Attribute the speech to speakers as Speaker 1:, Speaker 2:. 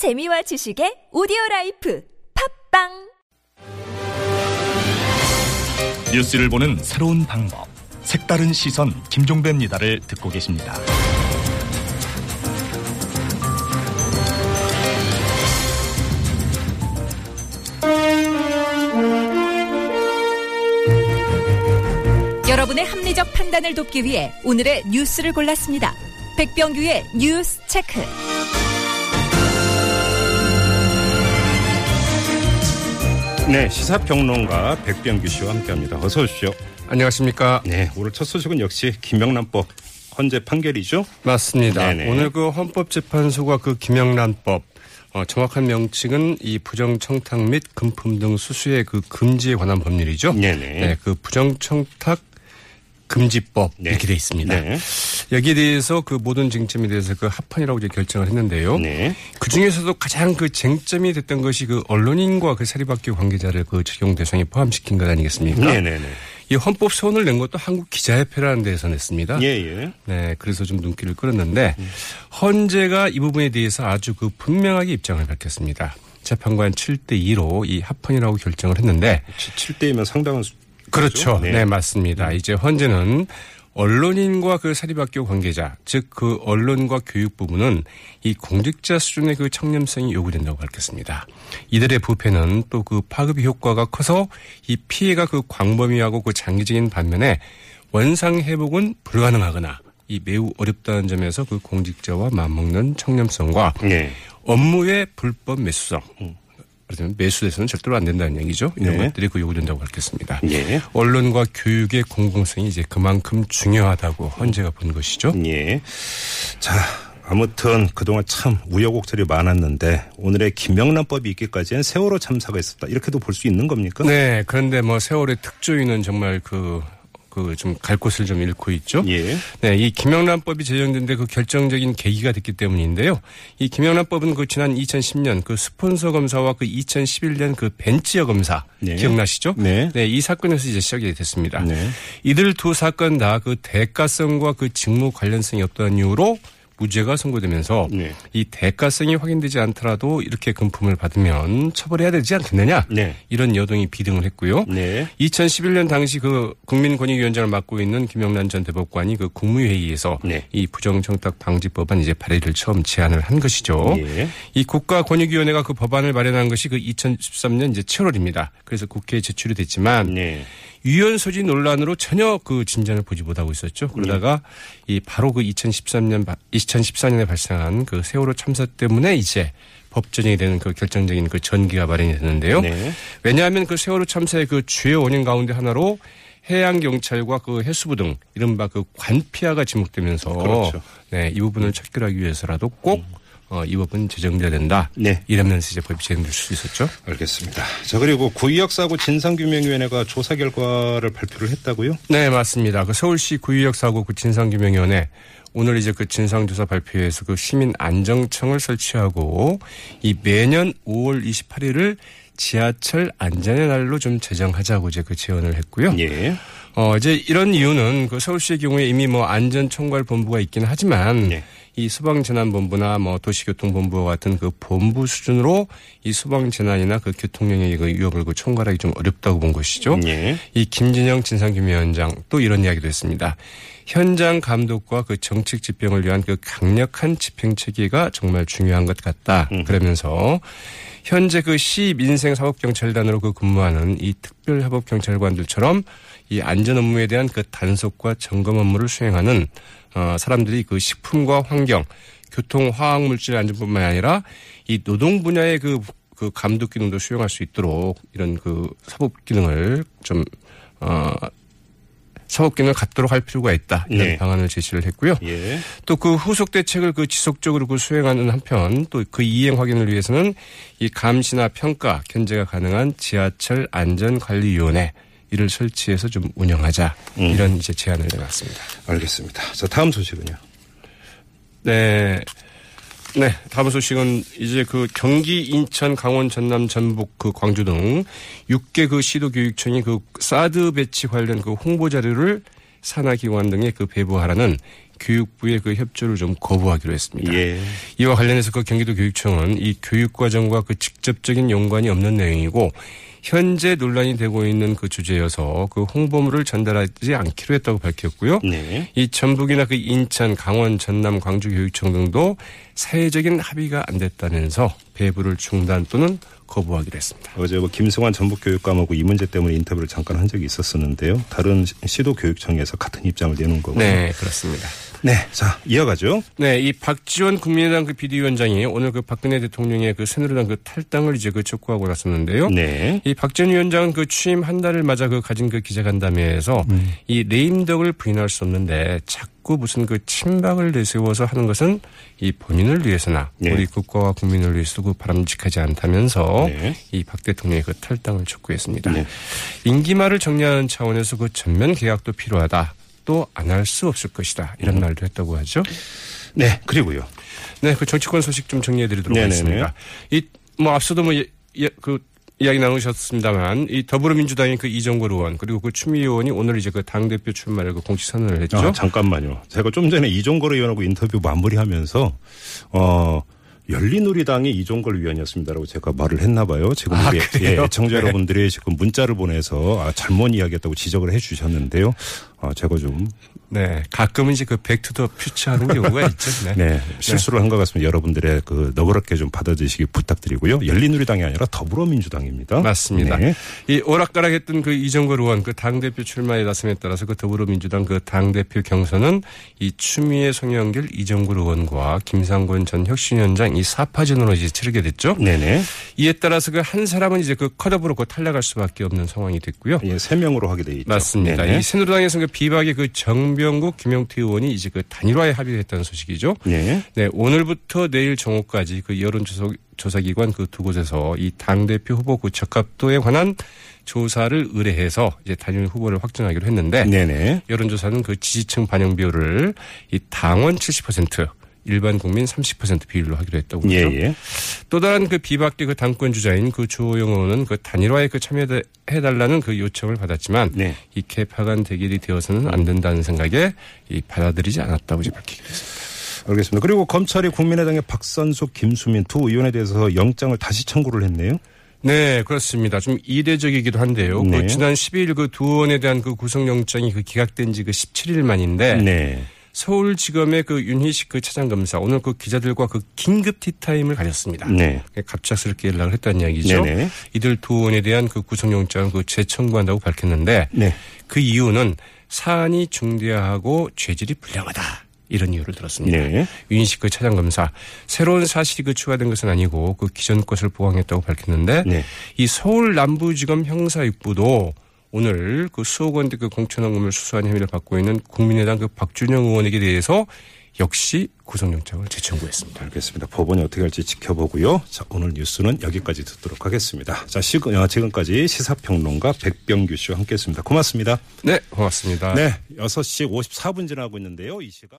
Speaker 1: 재미와 지식의 오디오 life 팟빵
Speaker 2: 뉴스를 보는 새로운 방법. 색다른 시선 김종배입니다를 듣고 계십니다.
Speaker 1: 여러분의 합리적 판단을 돕기 위해 오늘의 뉴스를 골랐습니다. 백병규의 뉴스 체크.
Speaker 3: 네, 시사평론가 백병규 씨와 함께합니다. 어서 오십시오.
Speaker 4: 안녕하십니까.
Speaker 3: 네, 오늘 첫 소식은 역시 김영란법 헌재 판결이죠?
Speaker 4: 맞습니다.
Speaker 3: 네네.
Speaker 4: 오늘 그 헌법재판소가 그 김영란법 어, 정확한 명칭은 이 부정청탁 및 금품 등 수수의 그 금지에 관한 법률이죠.
Speaker 3: 네네.
Speaker 4: 네, 그 부정청탁 금지법
Speaker 3: 네.
Speaker 4: 이렇게 돼 있습니다.
Speaker 3: 네.
Speaker 4: 여기에 대해서 그 모든 쟁점에 대해서 그 합헌이라고 이제 결정을 했는데요.
Speaker 3: 네.
Speaker 4: 그 중에서도 가장 그 쟁점이 됐던 것이 그 언론인과 그 사립학교 관계자를 그 적용 대상에 포함시킨 것 아니겠습니까?
Speaker 3: 네네네.
Speaker 4: 이 헌법 소원을 낸 것도 한국 기자협회라는 데서 냈습니다.
Speaker 3: 예, 예.
Speaker 4: 네, 그래서 좀 눈길을 끌었는데 헌재가 이 부분에 대해서 아주 그 분명하게 입장을 밝혔습니다. 재판관 7대 2로 이 합헌이라고 결정을 했는데
Speaker 3: 7대이면 상당한 수.
Speaker 4: 그렇죠.
Speaker 3: 네.
Speaker 4: 네. 맞습니다. 이제 헌재는 언론인과 그 사립학교 관계자, 즉 그 언론과 교육 부분은 이 공직자 수준의 그 청렴성이 요구된다고 밝혔습니다. 이들의 부패는 또 그 파급의 효과가 커서 이 피해가 그 광범위하고 그 장기적인 반면에 원상 회복은 불가능하거나 이 매우 어렵다는 점에서 그 공직자와 맞먹는 청렴성과
Speaker 3: 네.
Speaker 4: 업무의 불법 매수성. 그렇다면 매수돼서는 절대로 안 된다는 얘기죠. 이런
Speaker 3: 네.
Speaker 4: 것들이 그 요구된다고 밝혔습니다.
Speaker 3: 예.
Speaker 4: 언론과 교육의 공공성이 이제 그만큼 중요하다고 헌재가 본 것이죠.
Speaker 3: 예. 자, 아무튼 그동안 참 우여곡절이 많았는데 오늘의 김영란법이 있기까지는 세월호 참사가 있었다. 이렇게도 볼 수 있는 겁니까?
Speaker 4: 네, 그런데 뭐 세월의 특조위는 정말 그, 그 좀 갈 곳을 좀 잃고 있죠.
Speaker 3: 예.
Speaker 4: 네, 이 김영란법이 제정된데 그 결정적인 계기가 됐기 때문인데요. 이 김영란법은 그 지난 2010년 그 스폰서 검사와 그 2011년 그 벤치어 검사
Speaker 3: 네.
Speaker 4: 기억나시죠?
Speaker 3: 네.
Speaker 4: 이 사건에서 이제 시작이 됐습니다.
Speaker 3: 네.
Speaker 4: 이들 두 사건 다 그 대가성과 그 직무 관련성이 없다는 이유로 무죄가 선고되면서
Speaker 3: 네.
Speaker 4: 이 대가성이 확인되지 않더라도 이렇게 금품을 받으면 처벌해야 되지 않겠느냐
Speaker 3: 네.
Speaker 4: 이런 여동이 비등을 했고요.
Speaker 3: 네.
Speaker 4: 2011년 당시 그 국민권익위원장을 맡고 있는 김영란 전 대법관이 그 국무회의에서
Speaker 3: 네.
Speaker 4: 이 부정청탁 방지법안 이제 발의를 처음 제안을 한 것이죠.
Speaker 3: 예.
Speaker 4: 이 국가권익위원회가 그 법안을 마련한 것이 그 2013년 이제 7월입니다. 그래서 국회에 제출이 됐지만
Speaker 3: 네.
Speaker 4: 유연 소지 논란으로 전혀 그 진전을 보지 못하고 있었죠. 그러다가 이 바로 그 2013년 2014년에 발생한 그 세월호 참사 때문에 이제 법전이 되는 그 결정적인 그 전기가 마련이 됐는데요.
Speaker 3: 네.
Speaker 4: 왜냐하면 그 세월호 참사의 그 주요 원인 가운데 하나로 해양 경찰과 그 해수부 등 이른바 그 관피아가 지목되면서
Speaker 3: 그렇죠.
Speaker 4: 네, 이 부분을 척결하기 위해서라도 꼭 어, 이 법은 제정돼야 된다.
Speaker 3: 네.
Speaker 4: 이러면서 이제 법이 제정될 수 있었죠.
Speaker 3: 알겠습니다. 자, 그리고 구의역 사고 진상규명위원회가 조사 결과를 발표를 했다고요?
Speaker 4: 네, 맞습니다. 그 서울시 구의역 사고 그 진상규명위원회 오늘 이제 그 진상조사 발표에서 그 시민 안정청을 설치하고 이 매년 5월 28일을 지하철 안전의 날로 좀 제정하자고 이제 그 제언을 했고요.
Speaker 3: 예.
Speaker 4: 어, 이제 이런 이유는 그 서울시의 경우에 이미 뭐 안전총괄본부가 있긴 하지만
Speaker 3: 네.
Speaker 4: 이 소방재난본부나 뭐 도시교통본부와 같은 그 본부 수준으로 이 소방재난이나 그 교통령의 그 위협을 그 총괄하기 좀 어렵다고 본 것이죠.
Speaker 3: 예.
Speaker 4: 이 김진영 진상규명위원장 또 이런 이야기도 했습니다. 현장 감독과 그 정책 집행을 위한 그 강력한 집행 체계가 정말 중요한 것 같다. 그러면서 현재 그 시민생 사법경찰단으로 그 근무하는 이 특별협업경찰관들처럼 이 안전 업무에 대한 그 단속과 점검 업무를 수행하는 어 사람들이 그 식품과 환경, 교통, 화학 물질 안전뿐만 아니라 이 노동 분야의 그, 그 감독 기능도 수행할 수 있도록 이런 그 사법 기능을 좀, 어, 사법 기능을 갖도록 할 필요가 있다. 이런
Speaker 3: 네.
Speaker 4: 방안을 제시를 했고요.
Speaker 3: 예.
Speaker 4: 또그 후속 대책을 그 지속적으로 그 수행하는 한편 또 그 이행 확인을 위해서는 이 감시나 평가, 견제가 가능한 지하철 안전관리위원회 이를 설치해서 좀 운영하자 이런 이제 제안을 내놨습니다.
Speaker 3: 알겠습니다. 자, 다음 소식은요.
Speaker 4: 네. 네. 다음 소식은 이제 그 경기, 인천, 강원, 전남, 전북, 그 광주 등 6개 그 시도 교육청이 그 사드 배치 관련 그 홍보 자료를 산하 기관 등에 그 배부하라는 교육부의 그 협조를 좀 거부하기로 했습니다.
Speaker 3: 예.
Speaker 4: 이와 관련해서 그 경기도 교육청은 이 교육 과정과 그 직접적인 연관이 없는 내용이고 현재 논란이 되고 있는 그 주제여서 그 홍보물을 전달하지 않기로 했다고 밝혔고요.
Speaker 3: 네.
Speaker 4: 이 전북이나 그 인천, 강원, 전남, 광주 교육청 등도 사회적인 합의가 안 됐다면서 배부를 중단 또는 거부하기로 했습니다.
Speaker 3: 어제 뭐 김승환 전북교육감하고 이 문제 때문에 인터뷰를 잠깐 한 적이 있었었는데요. 다른 시도 교육청에서 같은 입장을 내놓은 거고요.
Speaker 4: 네, 그렇습니다.
Speaker 3: 네, 자 이어가죠.
Speaker 4: 네, 이 박지원 국민의당 그 비대위원장이 오늘 그 박근혜 대통령의 그 새누리당 그 탈당을 이제 그 촉구하고 났었는데요.
Speaker 3: 네.
Speaker 4: 이 박지원 위원장은 그 취임 한 달을 맞아 그 가진 그 기자간담회에서 이 레임덕을 부인할 수 없는데 자꾸 무슨 그 친박을 내세워서 하는 것은 이 본인을 위해서나
Speaker 3: 네.
Speaker 4: 우리 국가와 국민을 위해서 그 바람직하지 않다면서
Speaker 3: 네.
Speaker 4: 이박 대통령의 그 탈당을 촉구했습니다.
Speaker 3: 네.
Speaker 4: 임기 말을 정리하는 차원에서 그 전면 개혁도 필요하다. 또안할 수 없을 것이다. 이런
Speaker 3: 음.
Speaker 4: 말도 했다고 하죠.
Speaker 3: 네, 그리고요.
Speaker 4: 네, 그 정치권 소식 좀 정리해 드리도록
Speaker 3: 네네네.
Speaker 4: 하겠습니다. 이, 뭐, 앞서도 뭐, 예, 예, 그, 이야기 나누셨습니다만, 이 더불어민주당의 그 이종걸 의원, 그리고 그 추미애 의원이 오늘 이제 그 당 대표 출마를 그 공식 선언을 했죠.
Speaker 3: 아, 잠깐만요. 제가 좀 전에 이종걸 의원하고 인터뷰 마무리하면서 어. 열린우리당이 이종걸 의원이었습니다라고 제가 말을 했나 봐요. 지금
Speaker 4: 아,
Speaker 3: 우리? 예, 청자
Speaker 4: 네.
Speaker 3: 여러분들이 지금 문자를 보내서 아, 잘못 이야기했다고 지적을 해 주셨는데요. 아, 제가 좀
Speaker 4: 네, 가끔은 이제 그 back to the future 하는 경우가 있죠. 네.
Speaker 3: 네, 실수를 한것 같습니다. 여러분들의 그 너그럽게 좀 받아주시기 부탁드리고요. 열린우리당이 아니라 더불어민주당입니다.
Speaker 4: 맞습니다.
Speaker 3: 네.
Speaker 4: 이 오락가락 했던 그 이정걸 의원 그 당대표 출마에 나섬에 따라서 그 더불어민주당 그 당대표 경선은 이 추미애 송영길 이정걸 의원과 김상곤 전 혁신위원장 이 사파전으로 이제 치르게 됐죠.
Speaker 3: 네네.
Speaker 4: 이에 따라서 그 한 사람은 이제 그그 탈락할 수밖에 없는 상황이 됐고요.
Speaker 3: 예, 세 명으로 하게 돼 있죠.
Speaker 4: 맞습니다.
Speaker 3: 네네.
Speaker 4: 이 새누리당에서 그 비박의 그 정병국 김영태 의원이 이제 그 단일화에 합의했다는 소식이죠.
Speaker 3: 네.
Speaker 4: 네, 오늘부터 내일 정오까지 그 여론조사 조사기관 그 두 곳에서 이 당 대표 후보 그 적합도에 관한 조사를 의뢰해서 이제 단일 후보를 확정하기로 했는데
Speaker 3: 네네.
Speaker 4: 여론조사는 그 지지층 반영 비율을 이 당원 70% 일반 국민 30% 비율로 하기로 했다고
Speaker 3: 예,
Speaker 4: 그러죠.
Speaker 3: 예.
Speaker 4: 또 다른 그 비박계 그 당권 주자인 그 주호영 의원은 그 단일화에 그 참여해달라는 그 요청을 받았지만
Speaker 3: 네.
Speaker 4: 이 개파간 대결이 되어서는 안 된다는 생각에 이 받아들이지 않았다고 이제 밝히기로 했습니다.
Speaker 3: 알겠습니다. 그리고 검찰이 국민의당의 박선숙, 김수민 두 의원에 대해서 영장을 다시 청구를 했네요.
Speaker 4: 네, 그렇습니다. 좀 이례적이기도 한데요.
Speaker 3: 네.
Speaker 4: 그 지난 12일 그 두 의원에 대한 그 구속영장이 그 기각된 지 그 17일 만인데
Speaker 3: 네.
Speaker 4: 서울지검의 그 윤희식 그 차장검사 오늘 그 기자들과 그 긴급 티타임을 가졌습니다.
Speaker 3: 네.
Speaker 4: 갑작스럽게 연락을 했다는 이야기죠.
Speaker 3: 네네.
Speaker 4: 이들 두 의원에 대한 그 구속영장을 그 재청구한다고 밝혔는데
Speaker 3: 네.
Speaker 4: 그 이유는 사안이 중대하고 죄질이 불량하다. 이런 이유를 들었습니다.
Speaker 3: 네.
Speaker 4: 윤식 그 차장검사 새로운 사실이 그 추가된 것은 아니고 그 기존 것을 보강했다고 밝혔는데
Speaker 3: 네.
Speaker 4: 이 서울 남부지검 형사육부도 오늘 그 수억 원대 그 공천원금을 수수한 혐의를 받고 있는 국민의당 그 박준영 의원에게 대해서 역시 구속영장을 재청구했습니다.
Speaker 3: 알겠습니다. 법원이 어떻게 할지 지켜보고요. 자, 오늘 뉴스는 여기까지 듣도록 하겠습니다. 자, 어, 지금까지 시사평론가 백병규 씨와 함께 했습니다. 고맙습니다.
Speaker 4: 네, 고맙습니다.
Speaker 3: 네, 6시 54분 지나고 있는데요. 이 시각.